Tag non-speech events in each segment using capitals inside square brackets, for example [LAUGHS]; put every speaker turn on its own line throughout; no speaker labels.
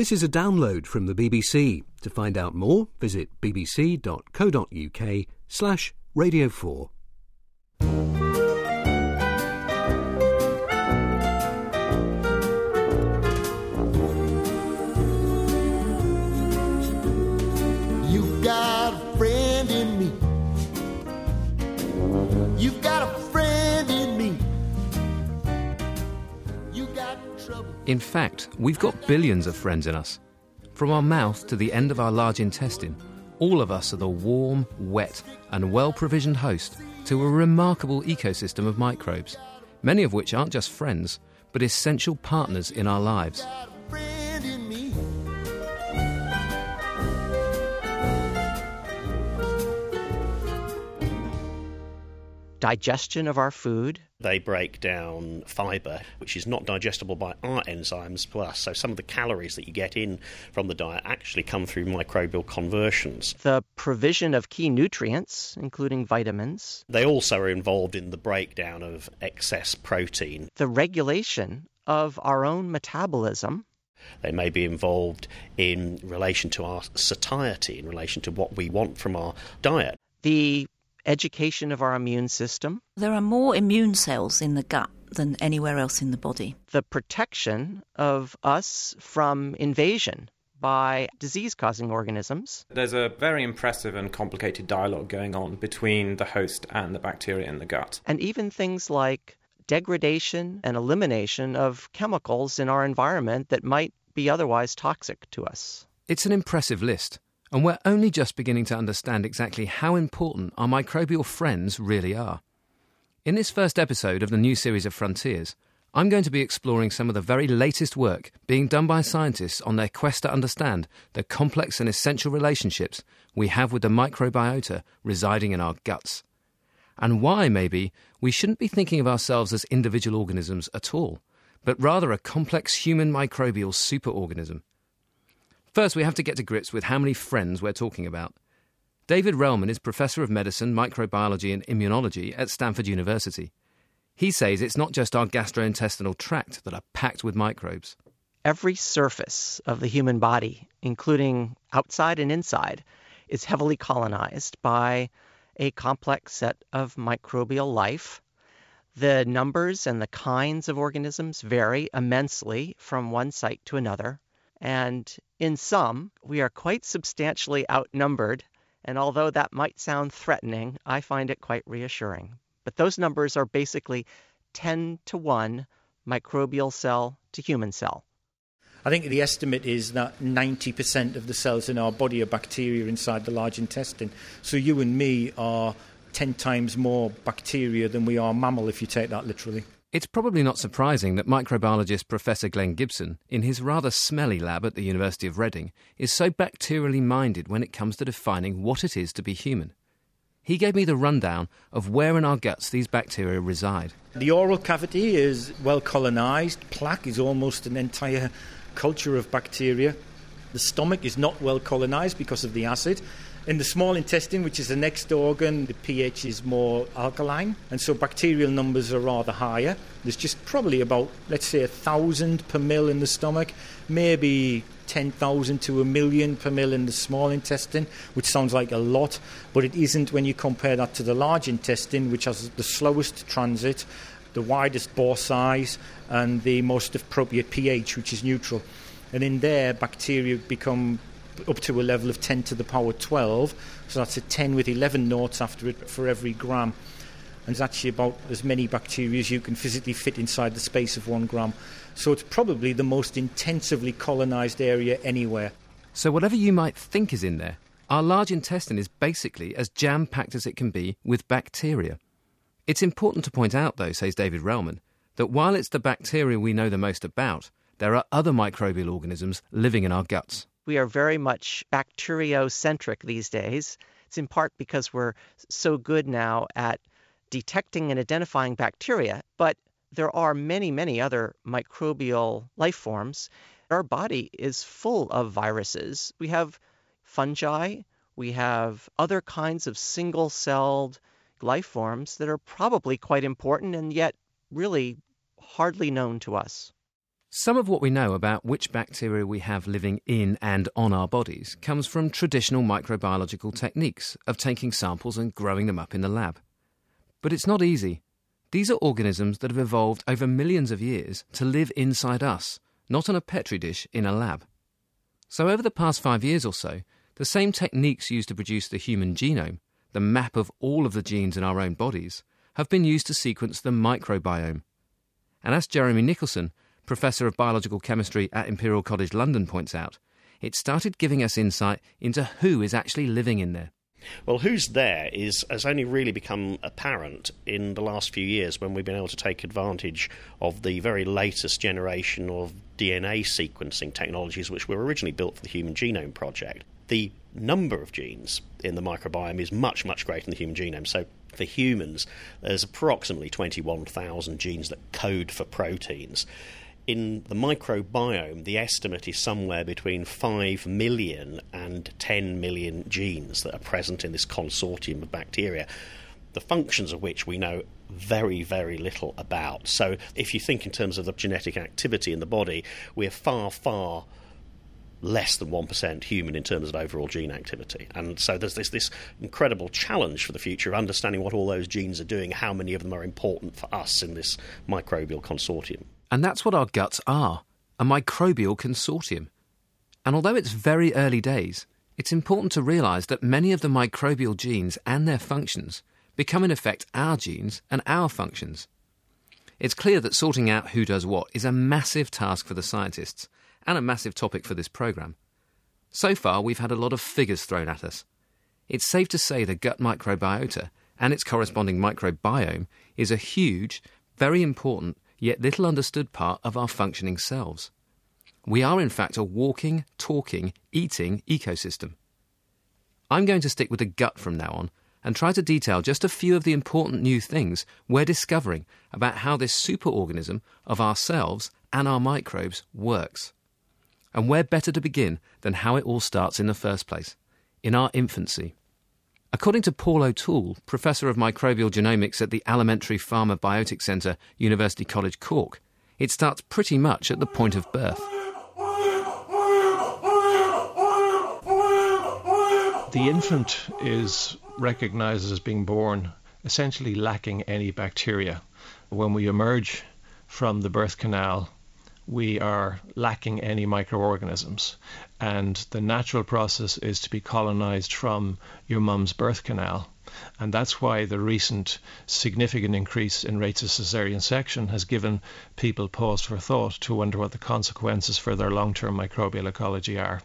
This is a download from the BBC. To find out more, visit bbc.co.uk slash
radio4. In
fact, we've got billions of friends in us. From our mouth to the end of our large intestine, all of us are the warm, wet, and well provisioned host to a remarkable ecosystem of microbes, many of which aren't just friends, but essential partners in our lives.
Digestion of our food.
They break down fibre, which is not digestible by our enzymes plus. So some of the calories that you get in from the diet actually come through microbial conversions.
The provision of key nutrients, including vitamins.
They also are involved in the breakdown of excess protein.
The regulation of our own metabolism.
They may be involved in relation to our satiety, in relation to what we want from our diet.
The education of our immune system.
There are more immune cells in the gut than anywhere else in the body.
The protection of us from invasion by disease causing organisms.
There's a very impressive and complicated dialogue going on between the host and the bacteria in the gut.
and even things like degradation and elimination of chemicals in our environment that might be otherwise toxic to us.
It's an impressive list, and we're only just beginning to understand exactly how important our microbial friends really are. In this first episode of the new series of Frontiers, I'm going to be exploring some of the very latest work being done by scientists on their quest to understand the complex and essential relationships we have with the microbiota residing in our guts. And why, maybe, we shouldn't be thinking of ourselves as individual organisms at all, but rather a complex human microbial superorganism. First, we have to get to grips with how many friends we're talking about. David Relman is Professor of Medicine, Microbiology, and Immunology at Stanford University. He says it's not just our gastrointestinal tract that are packed with microbes.
Every surface of the human body, including outside and inside, is heavily colonized by a complex set of microbial life. The numbers and the kinds of organisms vary immensely from one site to another. And in sum, we are quite substantially outnumbered. And although that might sound threatening, I find it quite reassuring. But those numbers are basically 10 to 1 microbial cell to human cell.
I think the estimate is that 90% of the cells in our body are bacteria inside the large intestine. So you and me are 10 times more bacteria than we are mammal, if you take that literally.
It's probably not surprising that microbiologist Professor Glenn Gibson, in his rather smelly lab at the University of Reading, is so bacterially minded when it comes to defining what it is to be human. He gave me the rundown of where in our guts these bacteria reside.
The oral cavity is well colonized. Plaque is almost an entire culture of bacteria. The stomach is not well colonized because of the acid. In the small intestine, which is the next organ, the pH is more alkaline, and so bacterial numbers are rather higher. There's just probably about, let's say, a thousand per mil in the stomach, maybe 10,000 to a million per mil in the small intestine, which sounds like a lot, but it isn't when you compare that to the large intestine, which has the slowest transit, the widest bore size, and the most appropriate pH, which is neutral. And in there, bacteria become up to a level of 10 to the power 12, so that's a 10 with 11 noughts after it for every gram. And it's actually about as many bacteria as you can physically fit inside the space of one gram. So it's probably the most intensively colonized area anywhere.
So, whatever you might think is in there, our large intestine is basically as jam packed as it can be with bacteria. It's important to point out, though, says David Relman, that while it's the bacteria we know the most about, there are other microbial organisms living in our guts.
We are very much bacteriocentric these days. It's in part because we're so good now at detecting and identifying bacteria, but there are many, many other microbial life forms. Our body is full of viruses. We have fungi, we have other kinds of single celled life forms that are probably quite important and yet really hardly known to us.
Some of what we know about which bacteria we have living in and on our bodies comes from traditional microbiological techniques of taking samples and growing them up in the lab. But it's not easy. These are organisms that have evolved over millions of years to live inside us, not on a petri dish in a lab. So, over the past five years or so, the same techniques used to produce the human genome, the map of all of the genes in our own bodies, have been used to sequence the microbiome. And as Jeremy Nicholson, Professor of Biological Chemistry at Imperial College London, points out, it started giving us insight into who is actually living in there.
Well, who's there is has only really become apparent in the last few years when we've been able to take advantage of the very latest generation of DNA sequencing technologies, which were originally built for the Human Genome Project. The number of genes in the microbiome is much, much greater than the human genome. So, for humans, there's approximately 21,000 genes that code for proteins in the microbiome, the estimate is somewhere between 5 million and 10 million genes that are present in this consortium of bacteria, the functions of which we know very, very little about. So, if you think in terms of the genetic activity in the body, we're far, far less than 1% human in terms of overall gene activity. And so there's this, this incredible challenge for the future of understanding what all those genes are doing, how many of them are important for us in this microbial consortium.
And that's what our guts are a microbial consortium. And although it's very early days, it's important to realise that many of the microbial genes and their functions become, in effect, our genes and our functions. It's clear that sorting out who does what is a massive task for the scientists and a massive topic for this programme. So far, we've had a lot of figures thrown at us. It's safe to say the gut microbiota and its corresponding microbiome is a huge, very important, yet little understood part of our functioning selves. We are, in fact, a walking, talking, eating ecosystem. I'm going to stick with the gut from now on and try to detail just a few of the important new things we're discovering about how this superorganism of ourselves and our microbes works. And where better to begin than how it all starts in the first place, in our infancy. According to Paul O'Toole, Professor of Microbial Genomics at the Alimentary Pharma Biotic Centre, University College Cork, it starts pretty much at the point of birth.
The infant is recognized as being born essentially lacking any bacteria. When we emerge from the birth canal, we are lacking any microorganisms. And the natural process is to be colonized from your mum's birth canal. And that's why the recent significant increase in rates of cesarean section has given people pause for thought to wonder what the consequences for their long term microbial ecology are.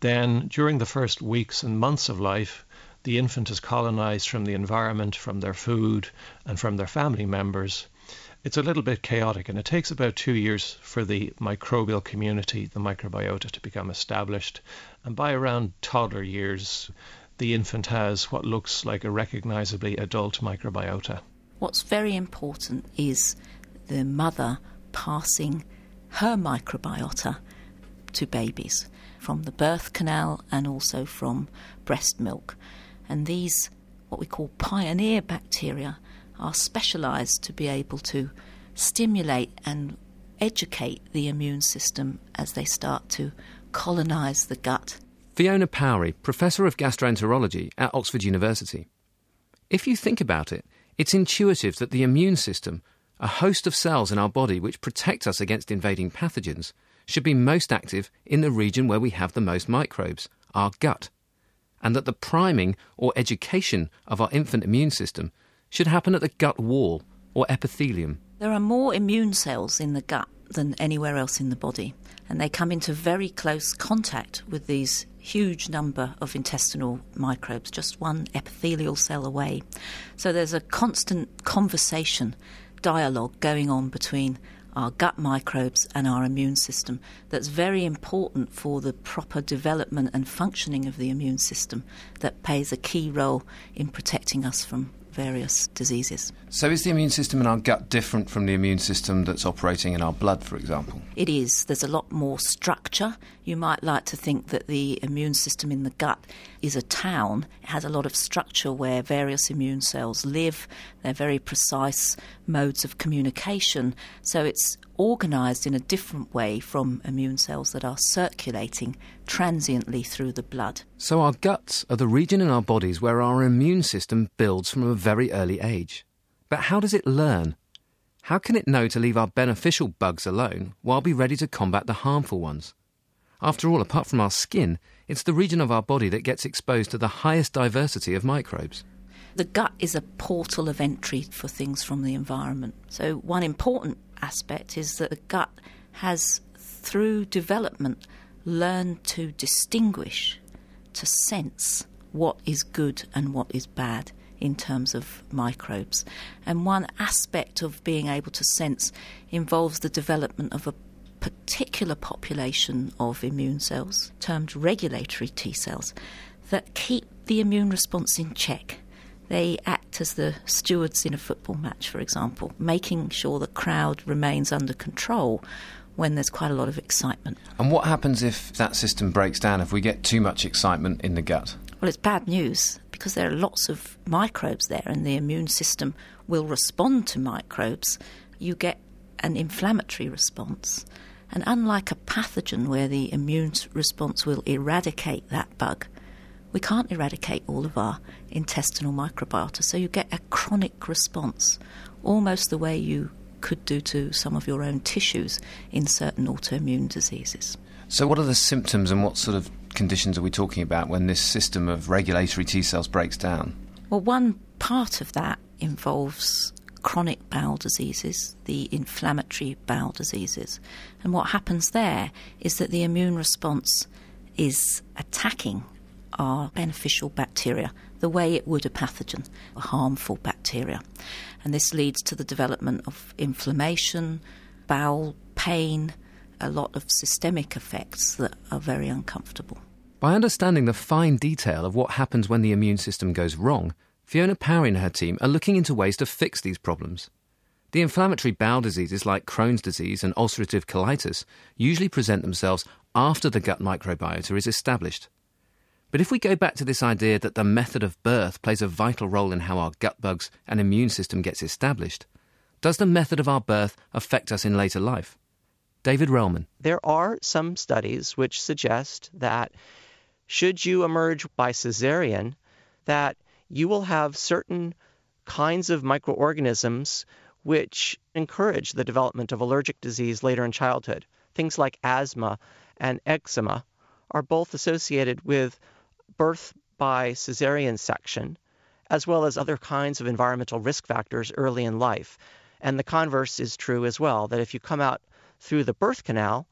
Then, during the first weeks and months of life, the infant is colonized from the environment, from their food, and from their family members it's a little bit chaotic and it takes about two years for the microbial community, the microbiota, to become established. And by around toddler years, the infant has what looks like a recognizably adult microbiota.
What's very important is the mother passing her microbiota to babies from the birth canal and also from breast milk. And these, what we call pioneer bacteria, are specialised to be able to stimulate and educate the immune system as they start to colonise the gut.
Fiona Powrie, Professor of Gastroenterology at Oxford University. If you think about it, it's intuitive that the immune system, a host of cells in our body which protect us against invading pathogens, should be most active in the region where we have the most microbes, our gut, and that the priming or education of our infant immune system should happen at the gut wall or epithelium.
There are more immune cells in the gut than anywhere else in the body, and they come into very close contact with these huge number of intestinal microbes, just one epithelial cell away. So there's a constant conversation, dialogue going on between our gut microbes and our immune system that's very important for the proper development and functioning of the immune system that plays a key role in protecting us from various diseases.
So, is the immune system in our gut different from the immune system that's operating in our blood, for example?
It is. There's a lot more structure. You might like to think that the immune system in the gut is a town. It has a lot of structure where various immune cells live. They're very precise modes of communication. So, it's organised in a different way from immune cells that are circulating transiently through the blood.
So, our guts are the region in our bodies where our immune system builds from a very early age. But how does it learn? How can it know to leave our beneficial bugs alone while be ready to combat the harmful ones? After all, apart from our skin, it's the region of our body that gets exposed to the highest diversity of microbes.
The gut is a portal of entry for things from the environment. So, one important aspect is that the gut has, through development, learned to distinguish, to sense what is good and what is bad in terms of microbes. And one aspect of being able to sense involves the development of a particular population of immune cells, termed regulatory T cells, that keep the immune response in check. They act as the stewards in a football match, for example, making sure the crowd remains under control when there's quite a lot of excitement.
And what happens if that system breaks down, if we get too much excitement in the gut?
Well, it's bad news because there are lots of microbes there and the immune system will respond to microbes. You get an inflammatory response. And unlike a pathogen where the immune response will eradicate that bug, we can't eradicate all of our intestinal microbiota. So you get a chronic response, almost the way you could do to some of your own tissues in certain autoimmune diseases.
So, what are the symptoms and what sort of conditions are we talking about when this system of regulatory T cells breaks down?
Well, one part of that involves chronic bowel diseases, the inflammatory bowel diseases. And what happens there is that the immune response is attacking our beneficial bacteria the way it would a pathogen, a harmful bacteria. And this leads to the development of inflammation, bowel pain, a lot of systemic effects that are very uncomfortable.
By understanding the fine detail of what happens when the immune system goes wrong, Fiona Powrie and her team are looking into ways to fix these problems. The inflammatory bowel diseases like Crohn's disease and ulcerative colitis usually present themselves after the gut microbiota is established. But if we go back to this idea that the method of birth plays a vital role in how our gut bugs and immune system gets established, does the method of our birth affect us in later life? David Relman.
There are some studies which suggest that should you emerge by cesarean, that you will have certain kinds of microorganisms which encourage the development of allergic disease later in childhood. Things like asthma and eczema are both associated with birth by cesarean section, as well as other kinds of environmental risk factors early in life. And the converse is true as well, that if you come out through the birth canal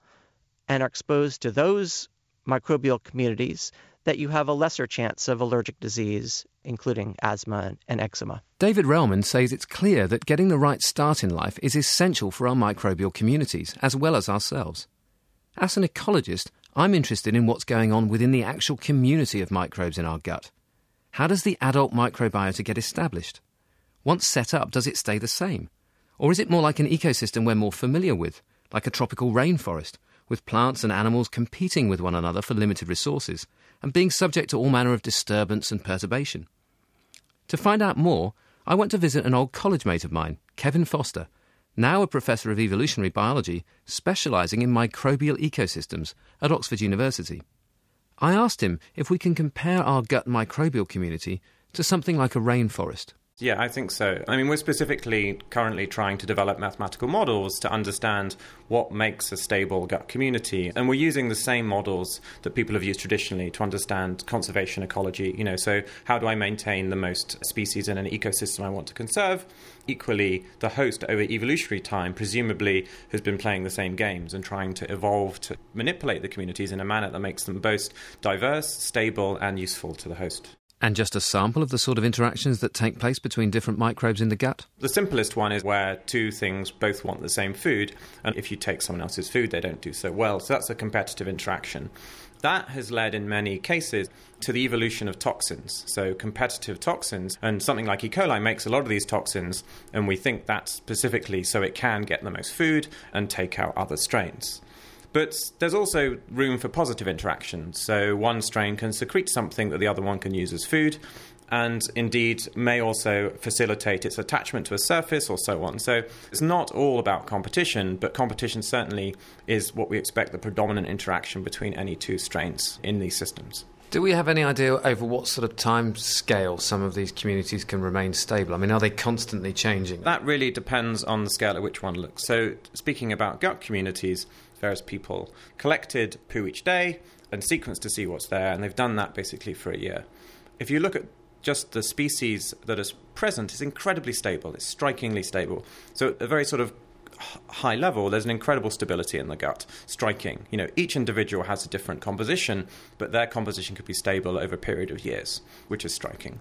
and are exposed to those microbial communities, that you have a lesser chance of allergic disease, including asthma and eczema.
David Relman says it's clear that getting the right start in life is essential for our microbial communities, as well as ourselves. As an ecologist, I'm interested in what's going on within the actual community of microbes in our gut. How does the adult microbiota get established? Once set up, does it stay the same? Or is it more like an ecosystem we're more familiar with, like a tropical rainforest, with plants and animals competing with one another for limited resources and being subject to all manner of disturbance and perturbation. To find out more, I went to visit an old college mate of mine, Kevin Foster, now a professor of evolutionary biology specialising in microbial ecosystems at Oxford University. I asked him if we can compare our gut microbial community to something like a rainforest.
Yeah, I think so. I mean, we're specifically currently trying to develop mathematical models to understand what makes a stable gut community. And we're using the same models that people have used traditionally to understand conservation ecology. You know, so how do I maintain the most species in an ecosystem I want to conserve? Equally, the host over evolutionary time presumably has been playing the same games and trying to evolve to manipulate the communities in a manner that makes them both diverse, stable, and useful to the host.
And just a sample of the sort of interactions that take place between different microbes in the gut?
The simplest one is where two things both want the same food, and if you take someone else's food, they don't do so well. So that's a competitive interaction. That has led in many cases to the evolution of toxins. So, competitive toxins, and something like E. coli makes a lot of these toxins, and we think that's specifically so it can get the most food and take out other strains. But there's also room for positive interaction. So one strain can secrete something that the other one can use as food. and indeed may also facilitate its attachment to a surface or so on. So it's not all about competition, but competition certainly is what we expect the predominant interaction between any two strains in these systems.
Do we have any idea over what sort of time scale some of these communities can remain stable? I mean, are they constantly changing?
That really depends on the scale at which one looks. So, speaking about gut communities, various people collected poo each day and sequenced to see what's there, and they've done that basically for a year. If you look at just the species that is present, it's incredibly stable. It's strikingly stable. So, at a very sort of high level, there's an incredible stability in the gut. Striking. You know, each individual has a different composition, but their composition could be stable over a period of years, which is striking.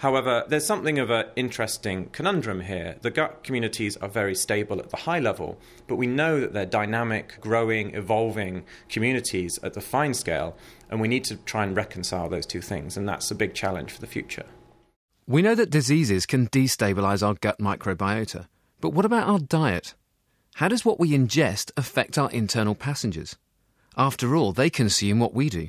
However, there's something of an interesting conundrum here. The gut communities are very stable at the high level, but we know that they're dynamic, growing, evolving communities at the fine scale, and we need to try and reconcile those two things, and that's a big challenge for the future.
We know that diseases can destabilize our gut microbiota, but what about our diet? How does what we ingest affect our internal passengers? After all, they consume what we do.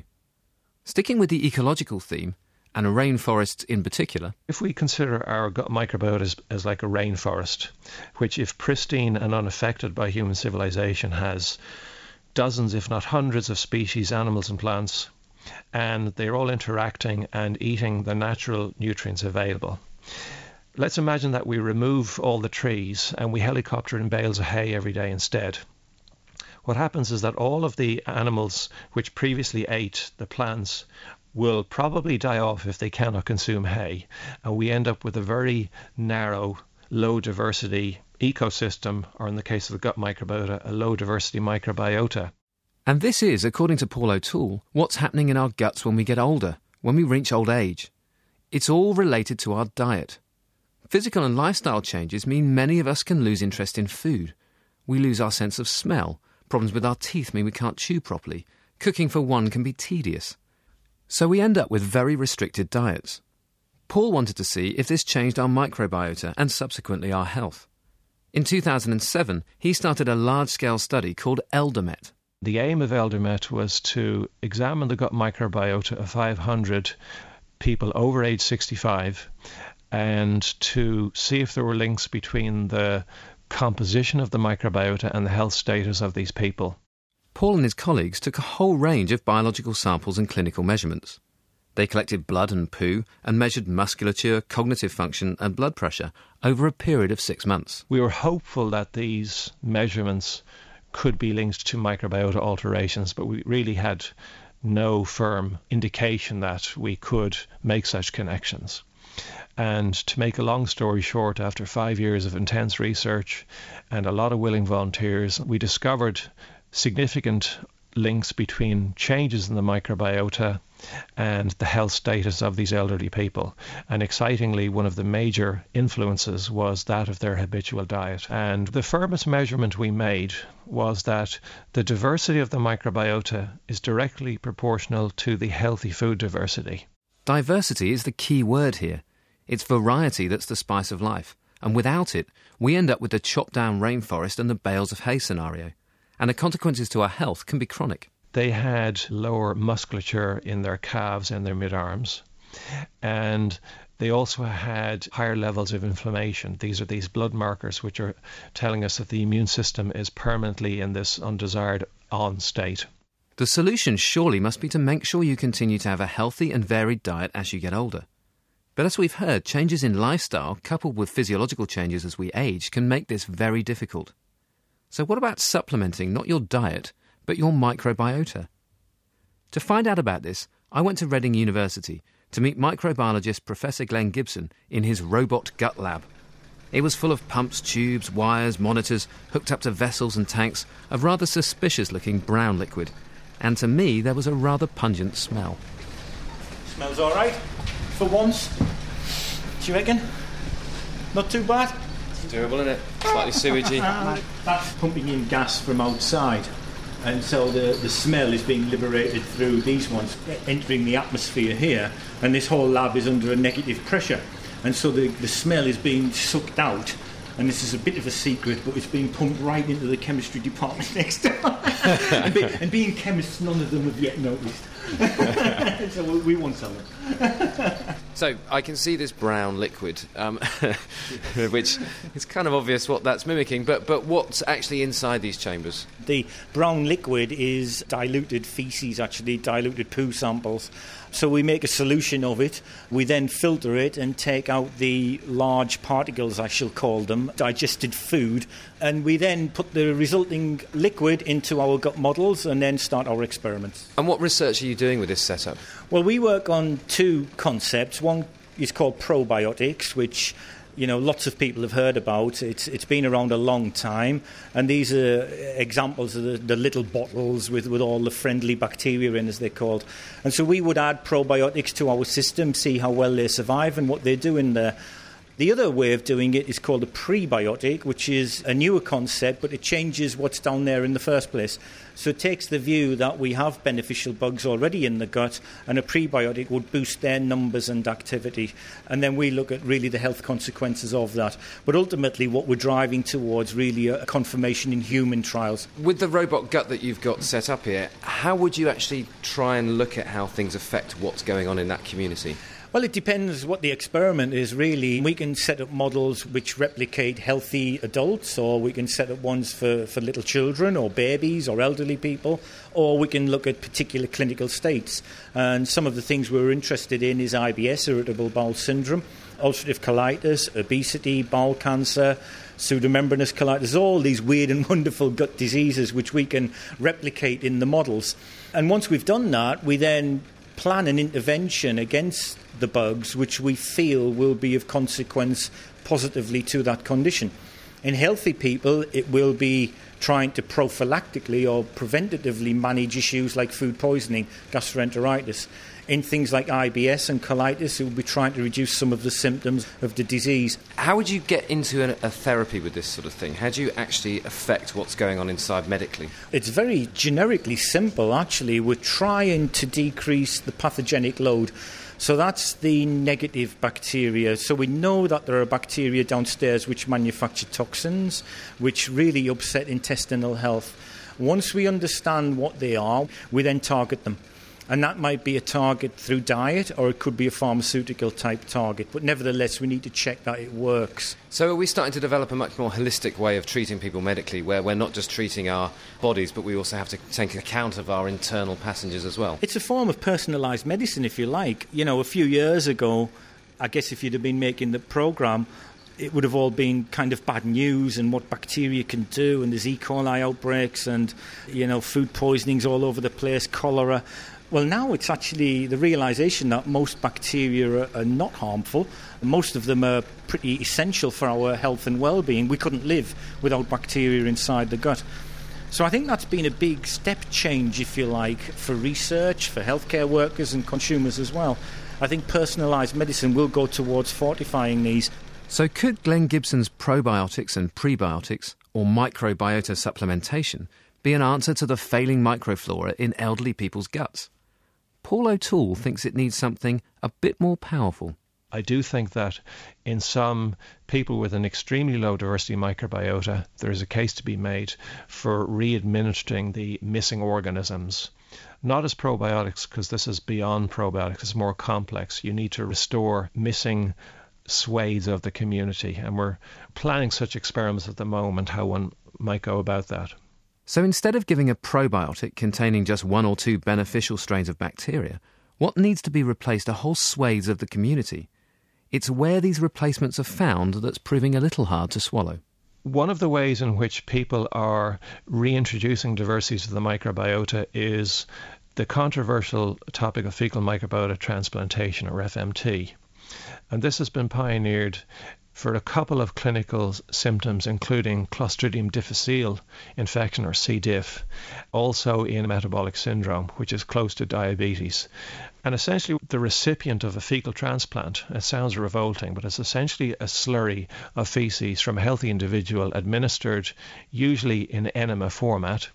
Sticking with the ecological theme, and rainforests in particular.
If we consider our gut microbiota as, as like a rainforest, which, if pristine and unaffected by human civilization, has dozens, if not hundreds, of species, animals, and plants, and they're all interacting and eating the natural nutrients available. Let's imagine that we remove all the trees and we helicopter in bales of hay every day instead. What happens is that all of the animals which previously ate the plants will probably die off if they cannot consume hay, and we end up with a very narrow, low diversity ecosystem, or in the case of the gut microbiota, a low diversity microbiota.
And this is, according to Paul O'Toole, what's happening in our guts when we get older, when we reach old age. It's all related to our diet. Physical and lifestyle changes mean many of us can lose interest in food. We lose our sense of smell. Problems with our teeth mean we can't chew properly. Cooking for one can be tedious. So we end up with very restricted diets. Paul wanted to see if this changed our microbiota and subsequently our health. In 2007, he started a large scale study called ELDERMET.
The aim of ELDERMET was to examine the gut microbiota of 500 people over age 65 and to see if there were links between the composition of the microbiota and the health status of these people.
Paul and his colleagues took a whole range of biological samples and clinical measurements. They collected blood and poo and measured musculature, cognitive function, and blood pressure over a period of six months.
We were hopeful that these measurements could be linked to microbiota alterations, but we really had no firm indication that we could make such connections. And to make a long story short, after five years of intense research and a lot of willing volunteers, we discovered significant links between changes in the microbiota and the health status of these elderly people. And excitingly, one of the major influences was that of their habitual diet. And the firmest measurement we made was that the diversity of the microbiota is directly proportional to the healthy food diversity.
Diversity is the key word here. It's variety that's the spice of life, and without it, we end up with the chopped down rainforest and the bales of hay scenario. And the consequences to our health can be chronic.
They had lower musculature in their calves and their mid arms, and they also had higher levels of inflammation. These are these blood markers which are telling us that the immune system is permanently in this undesired on state.
The solution surely must be to make sure you continue to have a healthy and varied diet as you get older. But as we've heard, changes in lifestyle coupled with physiological changes as we age can make this very difficult. So, what about supplementing not your diet, but your microbiota? To find out about this, I went to Reading University to meet microbiologist Professor Glenn Gibson in his robot gut lab. It was full of pumps, tubes, wires, monitors, hooked up to vessels and tanks of rather suspicious looking brown liquid and to me there was a rather pungent smell.
Smells all right for once. Do you reckon? Not too bad.
Doable, isn't it? Slightly sewagey. [LAUGHS]
That's pumping in gas from outside. And so the, the smell is being liberated through these ones entering the atmosphere here. And this whole lab is under a negative pressure. And so the, the smell is being sucked out and this is a bit of a secret, but it's being pumped right into the chemistry department [LAUGHS] next door. and, be, and, being chemists, none of them have yet noticed. [LAUGHS] so we, we won't them.
So I can see this brown liquid, um, [LAUGHS] which it's kind of obvious what that's mimicking. But but what's actually inside these chambers?
The brown liquid is diluted feces, actually diluted poo samples. So we make a solution of it. We then filter it and take out the large particles, I shall call them, digested food, and we then put the resulting liquid into our gut models and then start our experiments.
And what research are you doing with this setup?
Well, we work on two concepts. One is called probiotics, which you know lots of people have heard about. It's it's been around a long time, and these are examples of the, the little bottles with, with all the friendly bacteria in, as they're called. And so we would add probiotics to our system, see how well they survive and what they're doing there. The other way of doing it is called a prebiotic, which is a newer concept, but it changes what's down there in the first place. So it takes the view that we have beneficial bugs already in the gut, and a prebiotic would boost their numbers and activity. And then we look at really the health consequences of that. But ultimately, what we're driving towards really a confirmation in human trials.
With the robot gut that you've got set up here, how would you actually try and look at how things affect what's going on in that community?
Well, it depends what the experiment is, really. We can set up models which replicate healthy adults, or we can set up ones for, for little children, or babies, or elderly people, or we can look at particular clinical states. And some of the things we're interested in is IBS, irritable bowel syndrome, ulcerative colitis, obesity, bowel cancer, pseudomembranous colitis, all these weird and [LAUGHS] wonderful gut diseases which we can replicate in the models. And once we've done that, we then plan an intervention against the bugs which we feel will be of consequence positively to that condition. In healthy people, it will be trying to prophylactically or preventatively manage issues like food poisoning, gastroenteritis. In things like IBS and colitis, it will be trying to reduce some of the symptoms of the disease.
How would you get into a, a therapy with this sort of thing? How do you actually affect what's going on inside medically?
It's very generically simple, actually. We're trying to decrease the pathogenic load. So that's the negative bacteria. So we know that there are bacteria downstairs which manufacture toxins, which really upset intestinal health. Once we understand what they are, we then target them. And that might be a target through diet or it could be a pharmaceutical type target. But nevertheless, we need to check that it works.
So, are we starting to develop a much more holistic way of treating people medically where we're not just treating our bodies, but we also have to take account of our internal passengers as well?
It's a form of personalised medicine, if you like. You know, a few years ago, I guess if you'd have been making the programme, it would have all been kind of bad news and what bacteria can do, and there's E. coli outbreaks and, you know, food poisonings all over the place, cholera. Well, now it's actually the realization that most bacteria are, not harmful. Most of them are pretty essential for our health and well being. We couldn't live without bacteria inside the gut. So I think that's been a big step change, if you like, for research, for healthcare workers and consumers as well. I think personalised medicine will go towards fortifying these.
So, could Glenn Gibson's probiotics and prebiotics, or microbiota supplementation, be an answer to the failing microflora in elderly people's guts? Paul O'Toole thinks it needs something a bit more powerful.
I do think that in some people with an extremely low diversity microbiota, there is a case to be made for re-administering the missing organisms. Not as probiotics, because this is beyond probiotics, it's more complex. You need to restore missing swathes of the community, and we're planning such experiments at the moment, how one might go about that.
So instead of giving a probiotic containing just one or two beneficial strains of bacteria, what needs to be replaced are whole swathes of the community. It's where these replacements are found that's proving a little hard to swallow.
One of the ways in which people are reintroducing diversity to the microbiota is the controversial topic of fecal microbiota transplantation, or FMT. And this has been pioneered for a couple of clinical symptoms, including Clostridium difficile infection or C. diff, also in metabolic syndrome, which is close to diabetes. And essentially, the recipient of a fecal transplant, it sounds revolting, but it's essentially a slurry of feces from a healthy individual administered usually in enema format.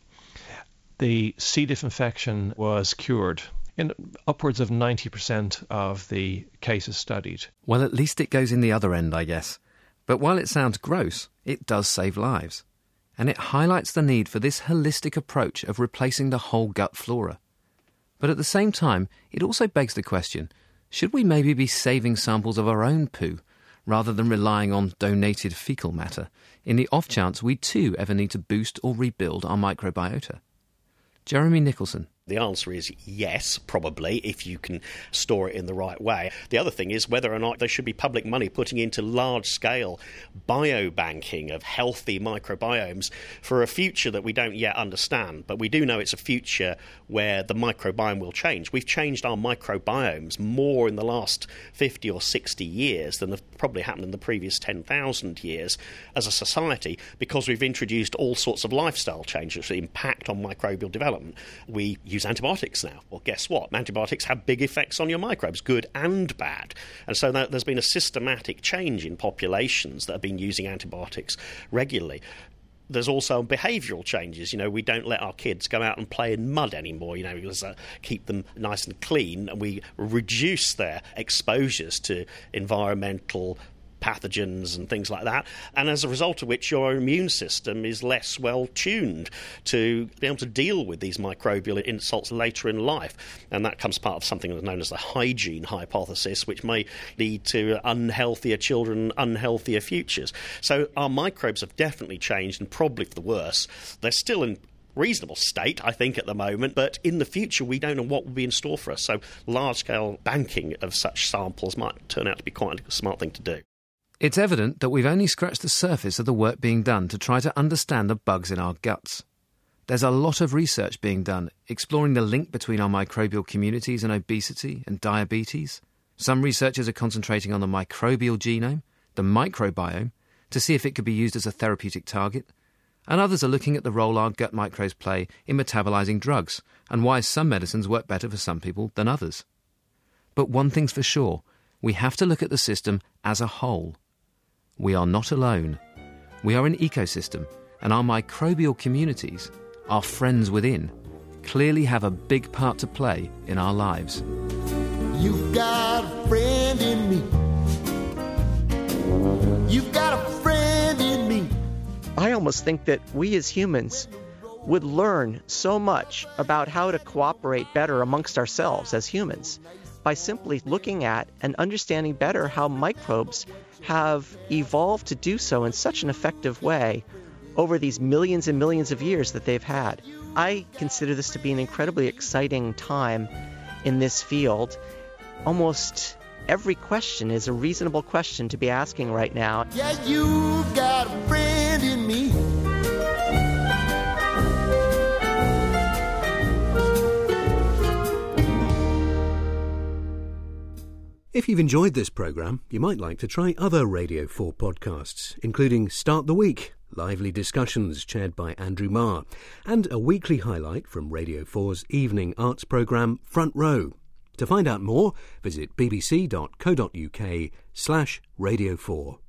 The C. diff infection was cured in upwards of 90% of the cases studied.
Well, at least it goes in the other end, I guess. But while it sounds gross, it does save lives. And it highlights the need for this holistic approach of replacing the whole gut flora. But at the same time, it also begs the question should we maybe be saving samples of our own poo rather than relying on donated fecal matter in the off chance we too ever need to boost or rebuild our microbiota? Jeremy Nicholson.
The answer is yes, probably, if you can store it in the right way. The other thing is whether or not there should be public money putting into large scale biobanking of healthy microbiomes for a future that we don't yet understand. But we do know it's a future where the microbiome will change. We've changed our microbiomes more in the last 50 or 60 years than have probably happened in the previous 10,000 years as a society because we've introduced all sorts of lifestyle changes that impact on microbial development. We use antibiotics now. Well, guess what? Antibiotics have big effects on your microbes, good and bad. And so there's been a systematic change in populations that have been using antibiotics regularly there's also behavioural changes. You know, we don't let our kids go out and play in mud anymore. You know, we uh, keep them nice and clean, and we reduce their exposures to environmental pathogens and things like that, and as a result of which your immune system is less well tuned to be able to deal with these microbial insults later in life. And that comes part of something that's known as the hygiene hypothesis, which may lead to unhealthier children, unhealthier futures. So our microbes have definitely changed and probably for the worse. They're still in reasonable state, I think, at the moment. But in the future, we don't know what will be in store for us. So, large scale banking of such samples might turn out to be quite a smart thing to do.
It's evident that we've only scratched the surface of the work being done to try to understand the bugs in our guts. There's a lot of research being done exploring the link between our microbial communities and obesity and diabetes. Some researchers are concentrating on the microbial genome, the microbiome, to see if it could be used as a therapeutic target. And others are looking at the role our gut microbes play in metabolizing drugs and why some medicines work better for some people than others. But one thing's for sure we have to look at the system as a whole. We are not alone. We are an ecosystem, and our microbial communities, our friends within, clearly have a big part to play in our lives.
You've got a friend in me. You've got a friend in me.
I almost think that we as humans would learn so much about how to cooperate better amongst ourselves as humans by simply looking at and understanding better how microbes have evolved to do so in such an effective way over these millions and millions of years that they've had. I consider this to be an incredibly exciting time in this field. Almost every question is a reasonable question to be asking right now.
Yeah,
If you've enjoyed this programme, you might like to try other Radio 4 podcasts, including Start the Week, lively discussions chaired by Andrew Marr, and a weekly highlight from Radio 4's evening arts programme Front Row. To find out more, visit bbc.co.uk slash Radio 4.